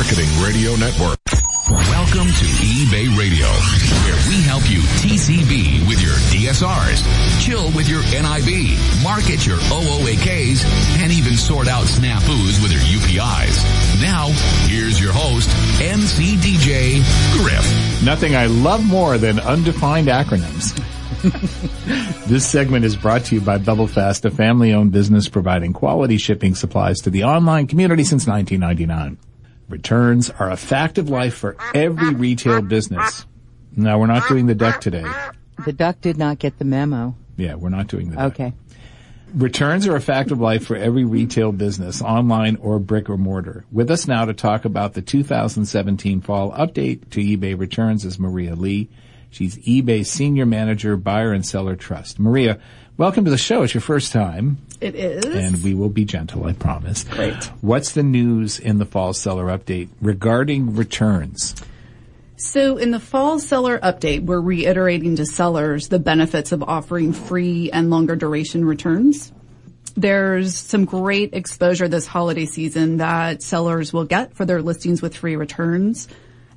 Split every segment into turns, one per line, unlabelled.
Marketing Radio Network. Welcome to eBay Radio, where we help you TCB with your DSRs, chill with your NIB, market your OOAKs, and even sort out snafus with your UPIs. Now, here's your host, MCDJ Griff.
Nothing I love more than undefined acronyms. this segment is brought to you by Bubblefast, a family-owned business providing quality shipping supplies to the online community since 1999. Returns are a fact of life for every retail business. Now we're not doing the duck today.
The duck did not get the memo.
Yeah, we're not doing the duck.
Okay.
Returns are a fact of life for every retail business, online or brick or mortar. With us now to talk about the 2017 fall update to eBay returns is Maria Lee. She's eBay senior manager, buyer and seller trust. Maria, welcome to the show. It's your first time.
It is.
And we will be gentle, I promise.
Great.
What's the news in the fall seller update regarding returns?
So in the fall seller update, we're reiterating to sellers the benefits of offering free and longer duration returns. There's some great exposure this holiday season that sellers will get for their listings with free returns.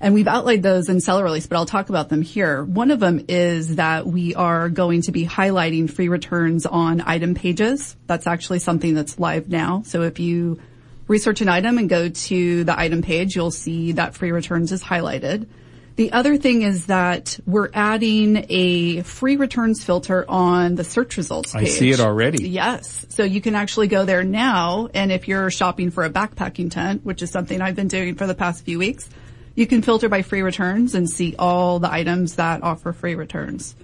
And we've outlined those in seller release, but I'll talk about them here. One of them is that we are going to be highlighting free returns on item pages. That's actually something that's live now. So if you research an item and go to the item page, you'll see that free returns is highlighted. The other thing is that we're adding a free returns filter on the search results page.
I see it already.
Yes. So you can actually go there now and if you're shopping for a backpacking tent, which is something I've been doing for the past few weeks, you can filter by free returns and see all the items that offer free returns.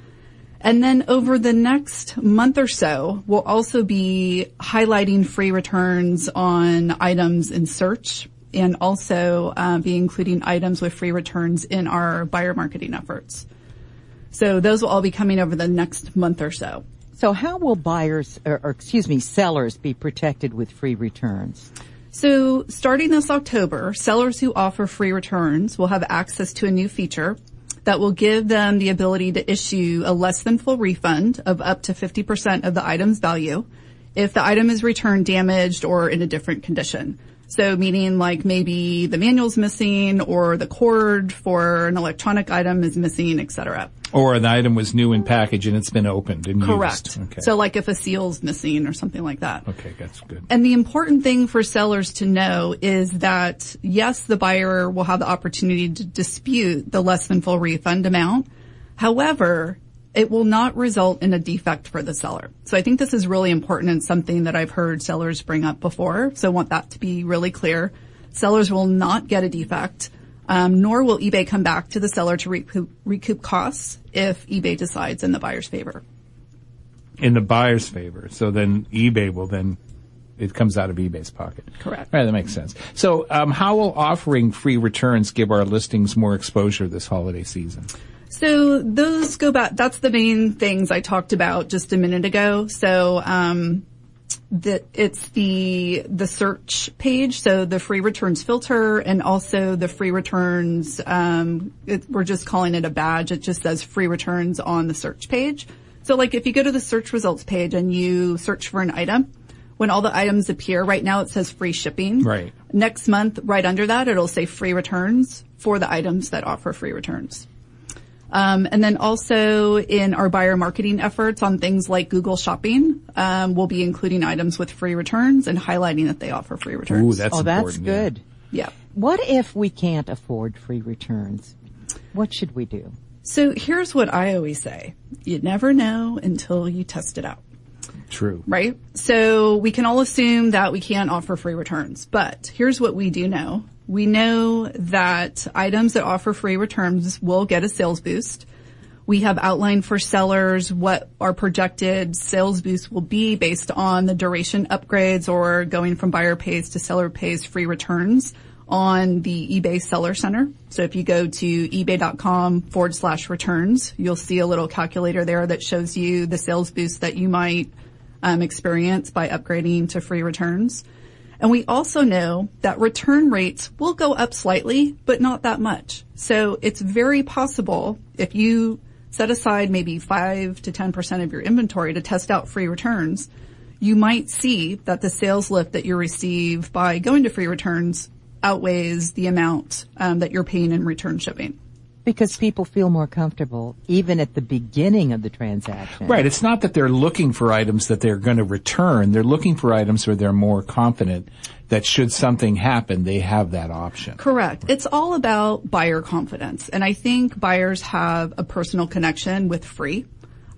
And then over the next month or so, we'll also be highlighting free returns on items in search and also uh, be including items with free returns in our buyer marketing efforts. So those will all be coming over the next month or so.
So how will buyers, or, or excuse me, sellers be protected with free returns?
So starting this October, sellers who offer free returns will have access to a new feature that will give them the ability to issue a less than full refund of up to 50% of the item's value if the item is returned damaged or in a different condition. So meaning like maybe the manual's missing or the cord for an electronic item is missing, etc.
Or an item was new in package and it's been opened and
Correct.
used. Okay.
So like if a seal's missing or something like that.
okay, that's good.
And the important thing for sellers to know is that yes, the buyer will have the opportunity to dispute the less than full refund amount. However, it will not result in a defect for the seller. So I think this is really important and something that I've heard sellers bring up before. So I want that to be really clear. Sellers will not get a defect, um, nor will eBay come back to the seller to recoup, recoup costs if eBay decides in the buyer's favor.
In the buyer's favor. So then eBay will then, it comes out of eBay's pocket.
Correct.
Right, that makes sense. So, um, how will offering free returns give our listings more exposure this holiday season?
So those go back. That's the main things I talked about just a minute ago. So um, that it's the the search page, so the free returns filter, and also the free returns. Um, it, we're just calling it a badge. It just says free returns on the search page. So like if you go to the search results page and you search for an item, when all the items appear, right now it says free shipping.
Right.
Next month, right under that, it'll say free returns for the items that offer free returns. Um, and then also in our buyer marketing efforts on things like Google Shopping, um, we'll be including items with free returns and highlighting that they offer free returns.
Ooh, that's
oh, that's
important, yeah.
good.
yeah.
What if we can't afford free returns? What should we do?
So here's what I always say. You never know until you test it out.
True.
right? So we can all assume that we can't offer free returns, but here's what we do know. We know that items that offer free returns will get a sales boost. We have outlined for sellers what our projected sales boost will be based on the duration upgrades or going from buyer pays to seller pays free returns on the eBay Seller Center. So if you go to ebay.com forward slash returns, you'll see a little calculator there that shows you the sales boost that you might um, experience by upgrading to free returns. And we also know that return rates will go up slightly, but not that much. So it's very possible if you set aside maybe 5 to 10% of your inventory to test out free returns, you might see that the sales lift that you receive by going to free returns outweighs the amount um, that you're paying in return shipping.
Because people feel more comfortable even at the beginning of the transaction.
Right. It's not that they're looking for items that they're going to return. They're looking for items where they're more confident that should something happen, they have that option.
Correct. It's all about buyer confidence. And I think buyers have a personal connection with free.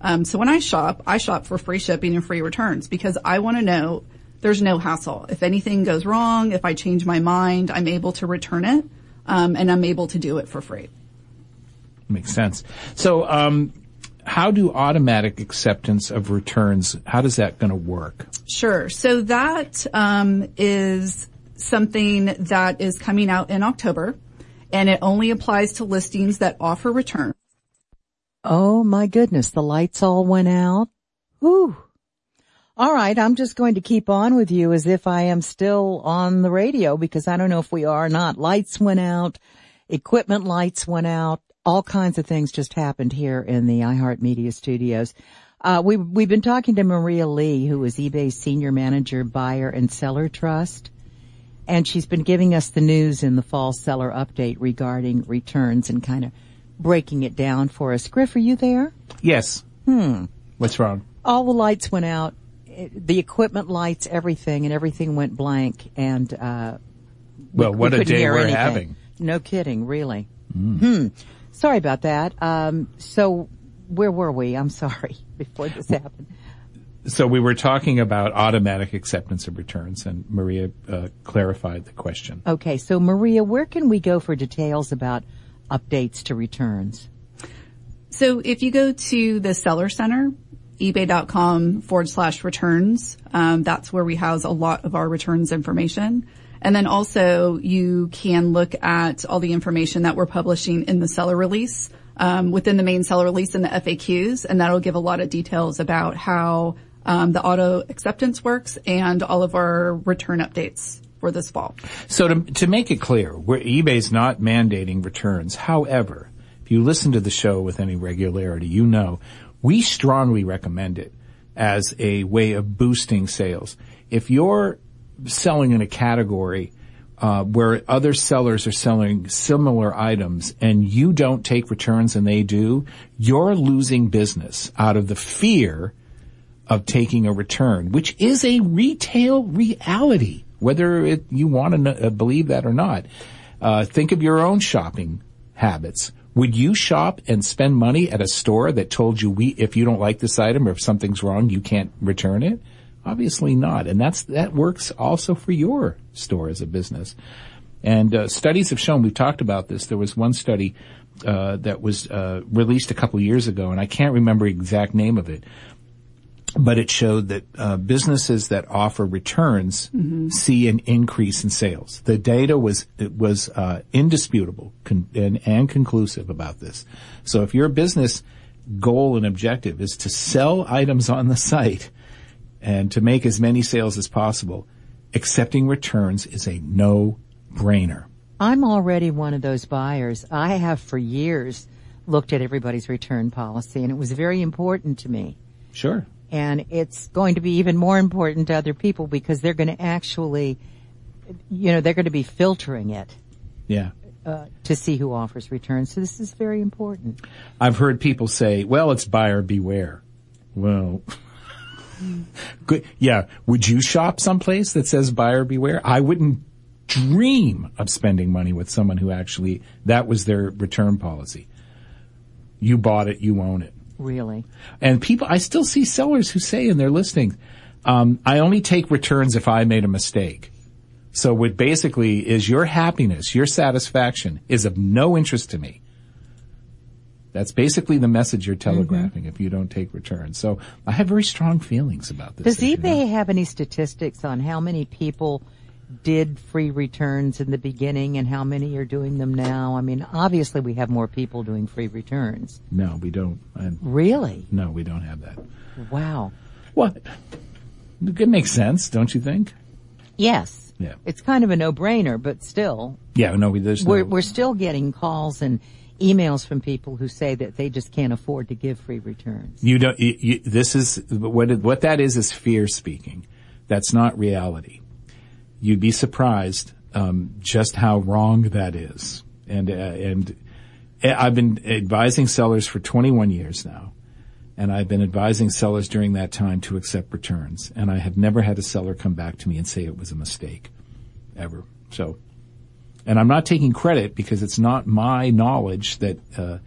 Um, so when I shop, I shop for free shipping and free returns because I want to know there's no hassle. If anything goes wrong, if I change my mind, I'm able to return it, um, and I'm able to do it for free.
Makes sense. So, um, how do automatic acceptance of returns? How does that going to work?
Sure. So that um, is something that is coming out in October, and it only applies to listings that offer return.
Oh my goodness, the lights all went out. Whew. All right, I'm just going to keep on with you as if I am still on the radio because I don't know if we are or not. Lights went out, equipment lights went out, all kinds of things just happened here in the iHeartMedia studios. Uh, we, we've been talking to Maria Lee, who is eBay's senior manager, buyer and seller trust. And she's been giving us the news in the fall seller update regarding returns and kind of breaking it down for us. Griff, are you there?
Yes.
Hmm.
What's wrong?
All the lights went out, the equipment lights, everything, and everything went blank. And uh,
well,
we,
what
we
a day
we're
anything. having.
No kidding, really. Mm. Hmm. Sorry about that. Um, so where were we? I'm sorry before this happened.
So we were talking about automatic acceptance of returns, and Maria uh, clarified the question.
Okay, so Maria, where can we go for details about updates to returns?
So if you go to the Seller Center, ebay.com forward slash returns, um, that's where we house a lot of our returns information. And then also you can look at all the information that we're publishing in the seller release, um, within the main seller release and the FAQs, and that'll give a lot of details about how um, the auto acceptance works and all of our return updates for this fall.
So to, to make it clear, eBay's not mandating returns. However, if you listen to the show with any regularity, you know we strongly recommend it as a way of boosting sales. If you're selling in a category uh, where other sellers are selling similar items and you don't take returns and they do, you're losing business out of the fear of taking a return, which is a retail reality, whether it, you want to uh, believe that or not. Uh, think of your own shopping habits. Would you shop and spend money at a store that told you we, if you don't like this item or if something's wrong, you can't return it? Obviously not. And that's, that works also for your store as a business. And uh, studies have shown, we've talked about this, there was one study uh, that was uh, released a couple years ago, and I can't remember the exact name of it, but it showed that uh, businesses that offer returns mm-hmm. see an increase in sales. The data was was uh, indisputable con- and, and conclusive about this. So if your business goal and objective is to sell items on the site and to make as many sales as possible, accepting returns is a no-brainer.
I'm already one of those buyers. I have for years looked at everybody's return policy and it was very important to me.
Sure.
And it's going to be even more important to other people because they're going to actually, you know, they're going to be filtering it.
Yeah.
Uh, to see who offers returns. So this is very important.
I've heard people say, well, it's buyer beware. Well, Good. Yeah. Would you shop someplace that says buyer beware? I wouldn't dream of spending money with someone who actually, that was their return policy. You bought it, you own it.
Really?
And people, I still see sellers who say in their listings, um, I only take returns if I made a mistake. So what basically is your happiness, your satisfaction is of no interest to me. That's basically the message you're telegraphing mm-hmm. if you don't take returns. So I have very strong feelings about this.
Does eBay you know. have any statistics on how many people did free returns in the beginning and how many are doing them now? I mean, obviously we have more people doing free returns.
No, we don't.
really?
No, we don't have that.
Wow.
What? It makes sense, don't you think?
Yes.
Yeah.
It's kind of a no-brainer, but still.
Yeah, no, we, there's
we're,
no...
we're still getting calls and emails from people who say that they just can't afford to give free returns.
You don't. You, you, this is what what that is is fear speaking. That's not reality. You'd be surprised um, just how wrong that is. And uh, and I've been advising sellers for 21 years now, and I've been advising sellers during that time to accept returns. And I have never had a seller come back to me and say it was a mistake, ever. So, and I'm not taking credit because it's not my knowledge that. Uh,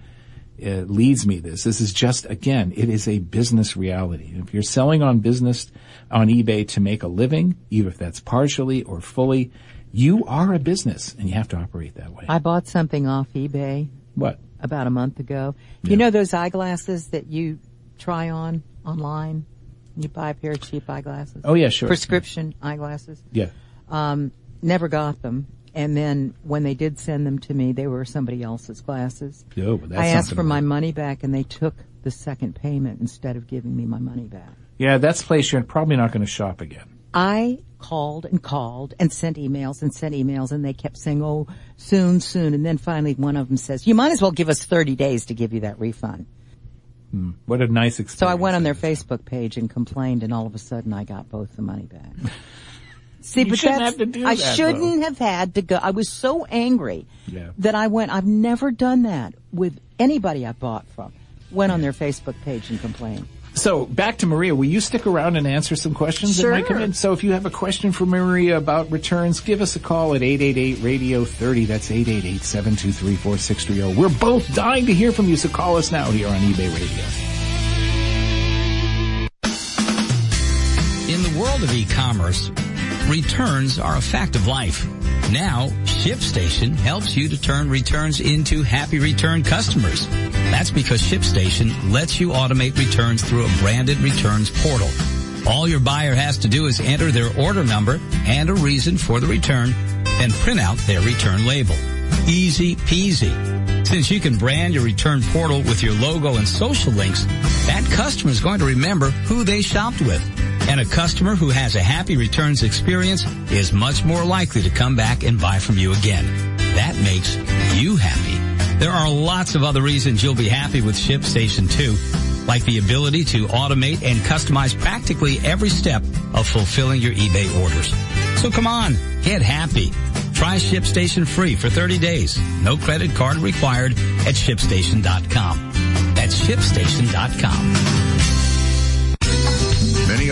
uh, leads me this. This is just, again, it is a business reality. If you're selling on business on eBay to make a living, even if that's partially or fully, you are a business and you have to operate that way.
I bought something off eBay.
What?
About a month ago.
Yeah.
You know those eyeglasses that you try on online? You buy a pair of cheap eyeglasses?
Oh yeah, sure.
Prescription eyeglasses?
Yeah.
Um, never got them. And then when they did send them to me, they were somebody else's glasses.
Oh, but that's
I asked for my money back and they took the second payment instead of giving me my money back.
Yeah, that's a place you're probably not going to shop again.
I called and called and sent emails and sent emails and they kept saying, oh, soon, soon. And then finally one of them says, you might as well give us 30 days to give you that refund.
Hmm, what a nice experience.
So I went on their. Facebook page and complained and all of a sudden I got both the money back. See,
You
but
shouldn't
that's,
have to do
I
that,
shouldn't have had to go. I was so angry
Yeah.
that I went, I've never done that with anybody I bought from. Went on their Facebook page and complained.
So back to Maria. Will you stick around and answer some questions that might come
Sure.
in? So if you have a question for Maria about returns, give us a call at 888-RADIO-30. That's 888-723-4630. We're both dying to hear from you, so call us now here on eBay Radio.
In the world of e-commerce, returns are a fact of life. Now, ShipStation helps you to turn returns into happy return customers. That's because ShipStation lets you automate returns through a branded returns portal. All your buyer has to do is enter their order number and a reason for the return and print out their return label. Easy peasy. Since you can brand your return portal with your logo and social links, that customer is going to remember who they shopped with. And a customer who has a happy returns experience is much more likely to come back and buy from you again. That makes you happy. There are lots of other reasons you'll be happy with ShipStation 2, like the ability to automate and customize practically every step of fulfilling your eBay orders. So come on, get happy. Try ShipStation free for 30 days. No credit card required at ShipStation.com. That's ShipStation.com.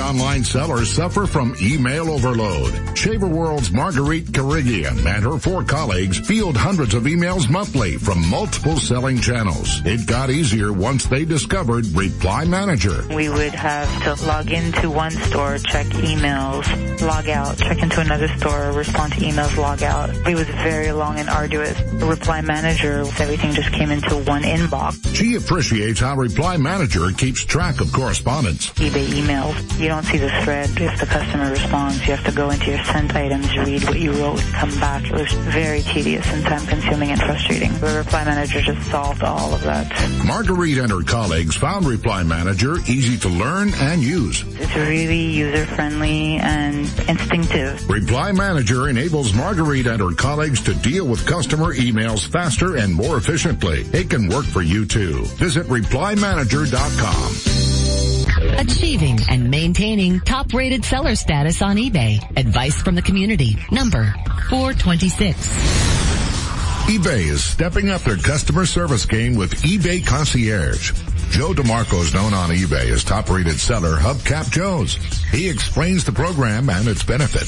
Online sellers suffer from email overload. Shaver World's Marguerite Carrigian and her four colleagues field hundreds of emails monthly from multiple selling channels. It got easier once they discovered Reply Manager.
We would have to log into one store, check emails, log out, check into another store, respond to emails, log out. It was very long and arduous. Reply Manager, everything just came into one inbox.
She appreciates how Reply Manager keeps track of correspondence.
eBay emails, you don't see the thread if the customer responds. You have to go into your sent items, read what you wrote, come back. It was very tedious and time consuming and frustrating. The Reply Manager just solved all of that.
Marguerite and her colleagues found Reply Manager easy to learn and use.
It's really user friendly and instinctive.
Reply Manager enables Marguerite and her colleagues to deal with customer emails faster and more efficiently. It can work for you too. Visit ReplyManager.com.
Achieving and maintaining top rated seller status on eBay. Advice from the community. Number 426.
eBay is stepping up their customer service game with eBay Concierge. Joe DeMarco is known on eBay as top-rated seller Hubcap Joe's. He explains the program and its benefit.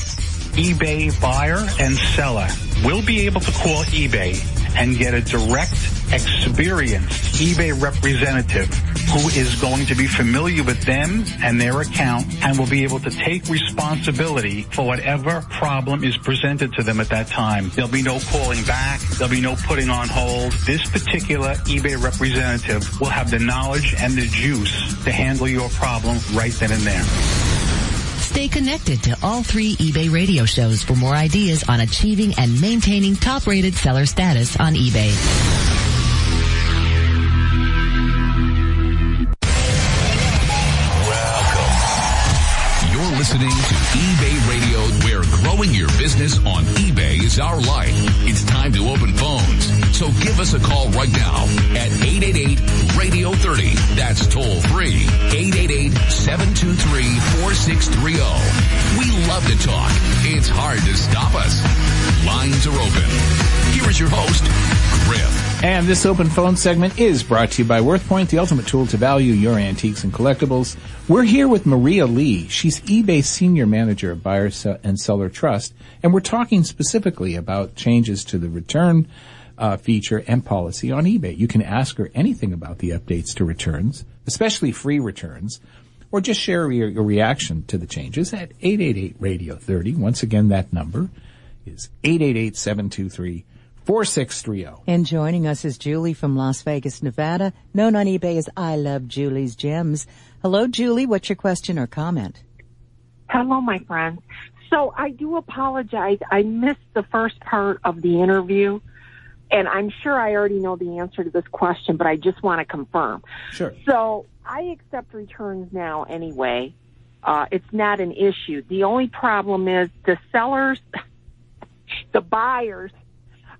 eBay buyer and seller will be able to call eBay and get a direct, experienced eBay representative who is going to be familiar with them and their account and will be able to take responsibility for whatever problem is presented to them at that time. There'll be no calling back. There'll be no putting on hold. This particular eBay representative will have the knowledge and the juice to handle your problem right then and there.
Stay connected to all three eBay radio shows for more ideas on achieving and maintaining top rated seller status on eBay.
Business on eBay is our life. It's time to open phones. So give us a call right now at 888-Radio30. That's toll free. 888-723-4630. We love to talk. It's hard to stop us. Lines are open. Here is your host, Griff.
And this open phone segment is brought to you by WorthPoint, the ultimate tool to value your antiques and collectibles. We're here with Maria Lee. She's eBay's senior manager of buyer and seller trust, and we're talking specifically about changes to the return uh, feature and policy on eBay. You can ask her anything about the updates to returns, especially free returns, or just share your, your reaction to the changes at 888 Radio 30. Once again, that number is 888 723 4630.
And joining us is Julie from Las Vegas, Nevada, known on eBay as I Love Julie's Gems. Hello, Julie. What's your question or comment?
Hello, my friend. So I do apologize. I missed the first part of the interview, and I'm sure I already know the answer to this question, but I just want to confirm.
Sure.
So I accept returns now anyway. Uh, it's not an issue. The only problem is the sellers, the buyers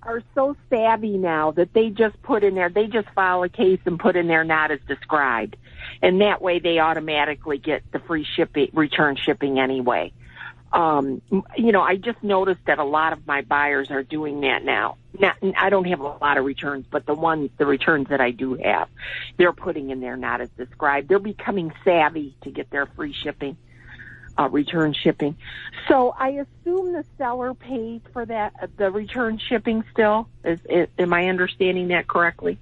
are so savvy now that they just put in there, they just file a case and put in there not as described. And that way they automatically get the free shipping, return shipping anyway. Um, you know, I just noticed that a lot of my buyers are doing that now. Not, I don't have a lot of returns, but the ones, the returns that I do have, they're putting in there not as described. They're becoming savvy to get their free shipping uh, return shipping. So I assume the seller pays for that, the return shipping still. Is, is, am I understanding that correctly?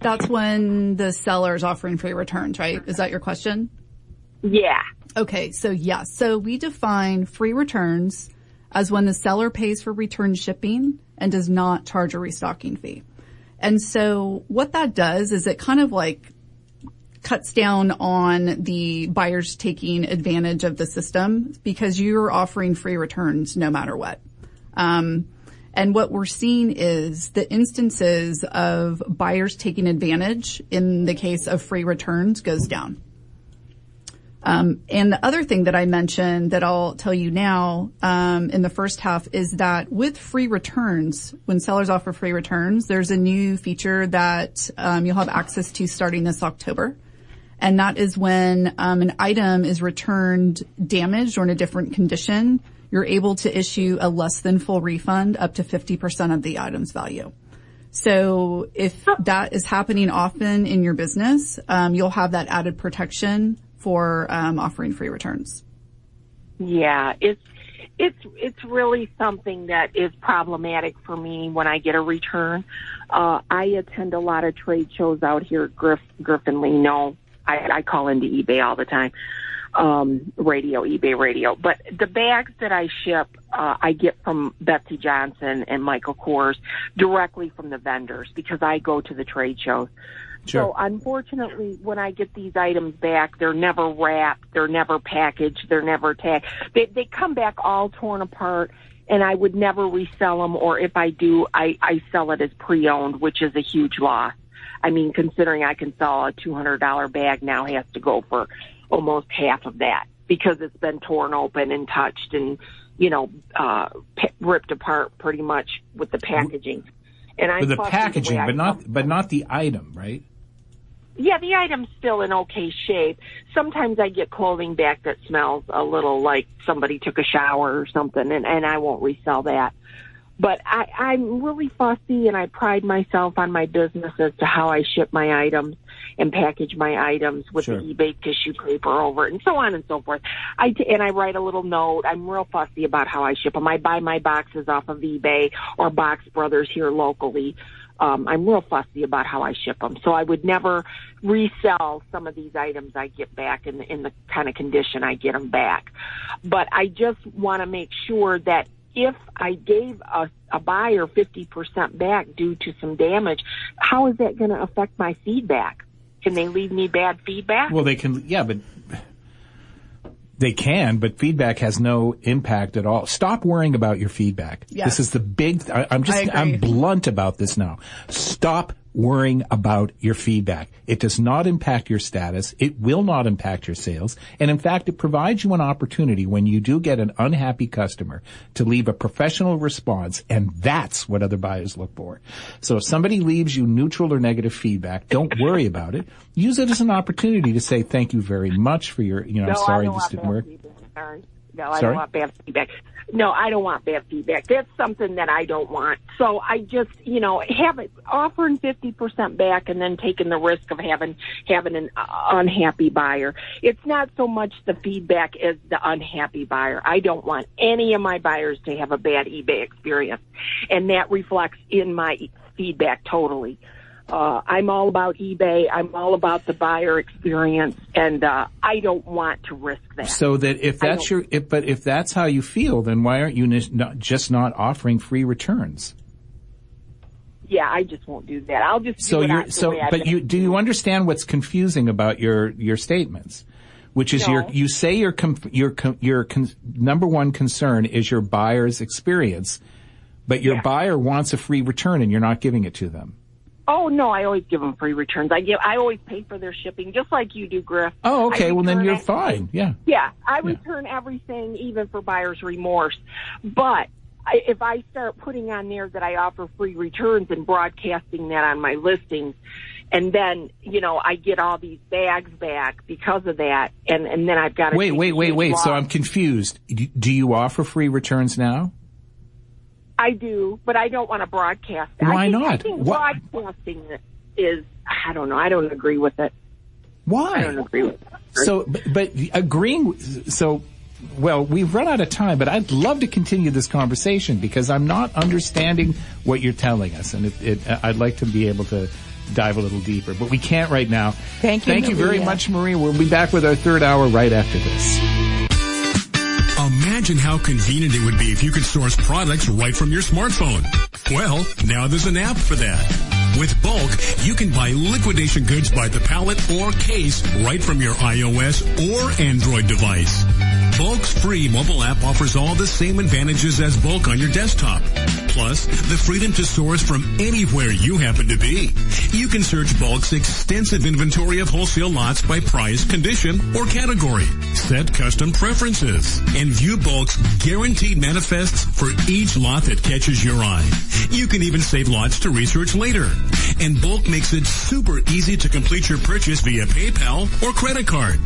That's when the seller is offering free returns, right? Is that your question?
Yeah.
Okay. So yes. So we define free returns as when the seller pays for return shipping and does not charge a restocking fee. And so what that does is it kind of like cuts down on the buyers taking advantage of the system because you're offering free returns no matter what. Um, and what we're seeing is the instances of buyers taking advantage in the case of free returns goes down. Um, and the other thing that I mentioned that I'll tell you now um, in the first half is that with free returns, when sellers offer free returns, there's a new feature that um, you'll have access to starting this October and that is when um, an item is returned damaged or in a different condition. You're able to issue a less than full refund up to 50% of the item's value. So if that is happening often in your business, um, you'll have that added protection for um, offering free returns.
Yeah, it's it's it's really something that is problematic for me when I get a return. Uh, I attend a lot of trade shows out here. Griff, Griffin Lee know I, I call into eBay all the time. Um, radio, eBay radio. But the bags that I ship, uh, I get from Betsey Johnson and Michael Kors directly from the vendors because I go to the trade shows. Sure. So unfortunately, when I get these items back, they're never wrapped, they're never packaged, they're never tagged. They, they come back all torn apart and I would never resell them or if I do, I, I sell it as pre-owned, which is a huge loss. I mean, considering I can sell a $200 bag now has to go for almost half of that because it's been torn open and touched and, you know, uh, p- ripped apart pretty much with the packaging.
And I the packaging, the but not, but not the item, right?
Yeah, the item's still in okay shape. Sometimes I get clothing back that smells a little like somebody took a shower or something and, and I won't resell that. But I, I'm really fussy and I pride myself on my business as to how I ship my items and package my items with sure. the eBay tissue paper over it and so on and so forth. I t- and I write a little note. I'm real fussy about how I ship them. I buy my boxes off of eBay or Box Brothers here locally. Um, I'm real fussy about how I ship them. So I would never resell some of these items I get back in the, in the kind of condition I get them back. But I just want to make sure that if I gave a, a buyer 50% back due to some damage, how is that going to affect my feedback? Can they leave me bad feedback?
Well, they can, yeah, but they can, but feedback has no impact at all. Stop worrying about your feedback. Yes. This is the big, I, I'm just, I'm blunt about this now. Stop worrying about your feedback. It does not impact your status. It will not impact your sales. And in fact, it provides you an opportunity when you do get an unhappy customer to leave a professional response. And that's what other buyers look for. So if somebody leaves you neutral or negative feedback, don't worry about it. Use it as an opportunity to say thank you very much for your, you know,
no, I'm
sorry this didn't work.
Sorry. No, I
Sorry?
don't want bad feedback. No, I don't want bad feedback. That's something that I don't want. So I just, you know, have it offering 50% back and then taking the risk of having, having an unhappy buyer. It's not so much the feedback as the unhappy buyer. I don't want any of my buyers to have a bad eBay experience. And that reflects in my feedback totally. Uh, I'm all about eBay. I'm all about the buyer experience, and uh, I don't want to risk that.
So that if that's your, if, but if that's how you feel, then why aren't you not, just not offering free returns?
yeah, I just won't do that. I'll just
So you're so, but you do you understand what's confusing about your your statements? Which is your you say your your your con, number one concern is your buyer's experience, but your
Yeah.
buyer wants a free return and you're not giving it to them.
Oh no, I always give them free returns. I give, I always pay for their shipping, just like you do, Griff.
Oh, okay. Well, then you're fine. Yeah.
Yeah, I return everything, even for buyer's remorse. But I, if I start putting on there that I offer free returns and broadcasting that on my listings, and then you know I get all these bags back because of that, and and then I've got to
Wait, wait, wait, wait. So. I'm confused. Do you offer free returns now?
I do, but I don't want to broadcast. it.
Why
I think, I
not?
think
What-
broadcasting is I don't know. I don't agree with it. Why? I don't agree with it.
So, but, but agreeing, so, well, we've run out of time, but I'd love to continue this conversation because I'm not understanding what you're telling us, and it, it, I'd like to be able to dive a little deeper, but we can't right now.
Thank you,
Thank you very much, Marie. We'll be back with our third hour right after this.
Imagine how convenient it would be if you could source products right from your smartphone. Well, now there's an app for that. With Bulq, you can buy liquidation goods by the pallet or case right from your iOS or Android device. Bulq's free mobile app offers all the same advantages as Bulq on your desktop. Plus, the freedom to source from anywhere you happen to be. You can search Bulq's extensive inventory of wholesale lots by price, condition, or category. Set custom preferences and view Bulq's guaranteed manifests for each lot that catches your eye. You can even save lots to research later. And Bulq makes it super easy to complete your purchase via PayPal or credit card.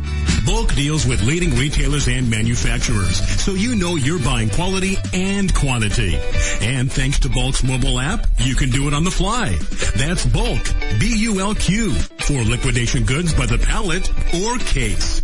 Bulq deals with leading retailers and manufacturers, so you know you're buying quality and quantity. And thanks to Bulq's mobile app, you can do it on the fly. That's Bulq, B-U-L-Q, for liquidation goods by the pallet or case.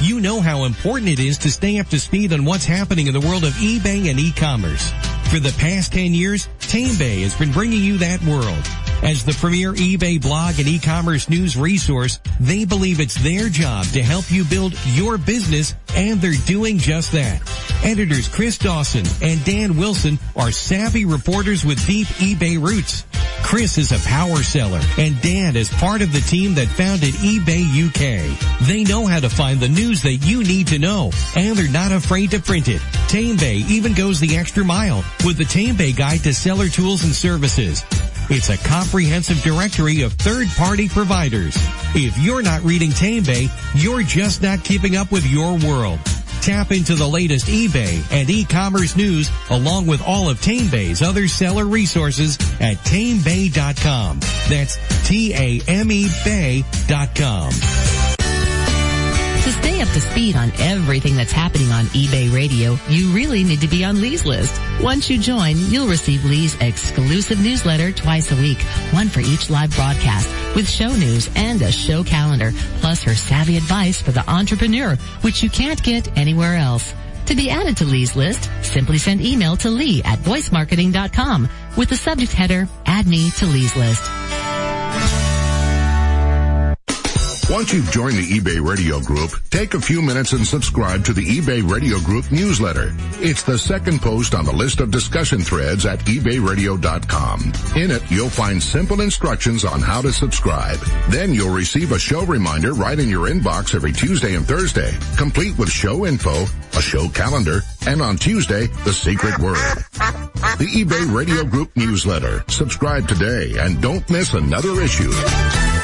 You know how important it is to stay up to speed on what's happening in the world of eBay and e-commerce. For the past 10 years, TameBay has been bringing you that world. As the premier eBay blog and e-commerce news resource, they believe it's their job to help you build your business, and they're doing just that. Editors Chris Dawson and Dan Wilson are savvy reporters with deep eBay roots. Chris is a power seller and Dan is part of the team that founded eBay UK. They know how to find the news that you need to know and they're not afraid to print it. TameBay even goes the extra mile with the TameBay Guide to Seller Tools and Services. It's a comprehensive directory of third-party providers. If you're not reading TameBay, you're just not keeping up with your world. Tap into the latest eBay and e-commerce news along with all of TameBay's other seller resources at tamebay.com. That's T-A-M-E Bay.com.
To stay up to speed on everything that's happening on eBay Radio, you really need to be on Lee's list. Once you join, you'll receive Lee's exclusive newsletter twice a week, one for each live broadcast, with show news and a show calendar, plus her savvy advice for the entrepreneur, which you can't get anywhere else. To be added to Lee's list, simply send email to Lee at voicemarketing.com with the subject header, add me to Lee's list.
Once you've joined the eBay Radio Group, take a few minutes and subscribe to the eBay Radio Group newsletter. It's the second post on the list of discussion threads at ebayradio.com. In it, you'll find simple instructions on how to subscribe. Then you'll receive a show reminder right in your inbox every Tuesday and Thursday, complete with show info, a show calendar, and on Tuesday, the secret word. The eBay Radio Group newsletter. Subscribe today and don't miss another issue.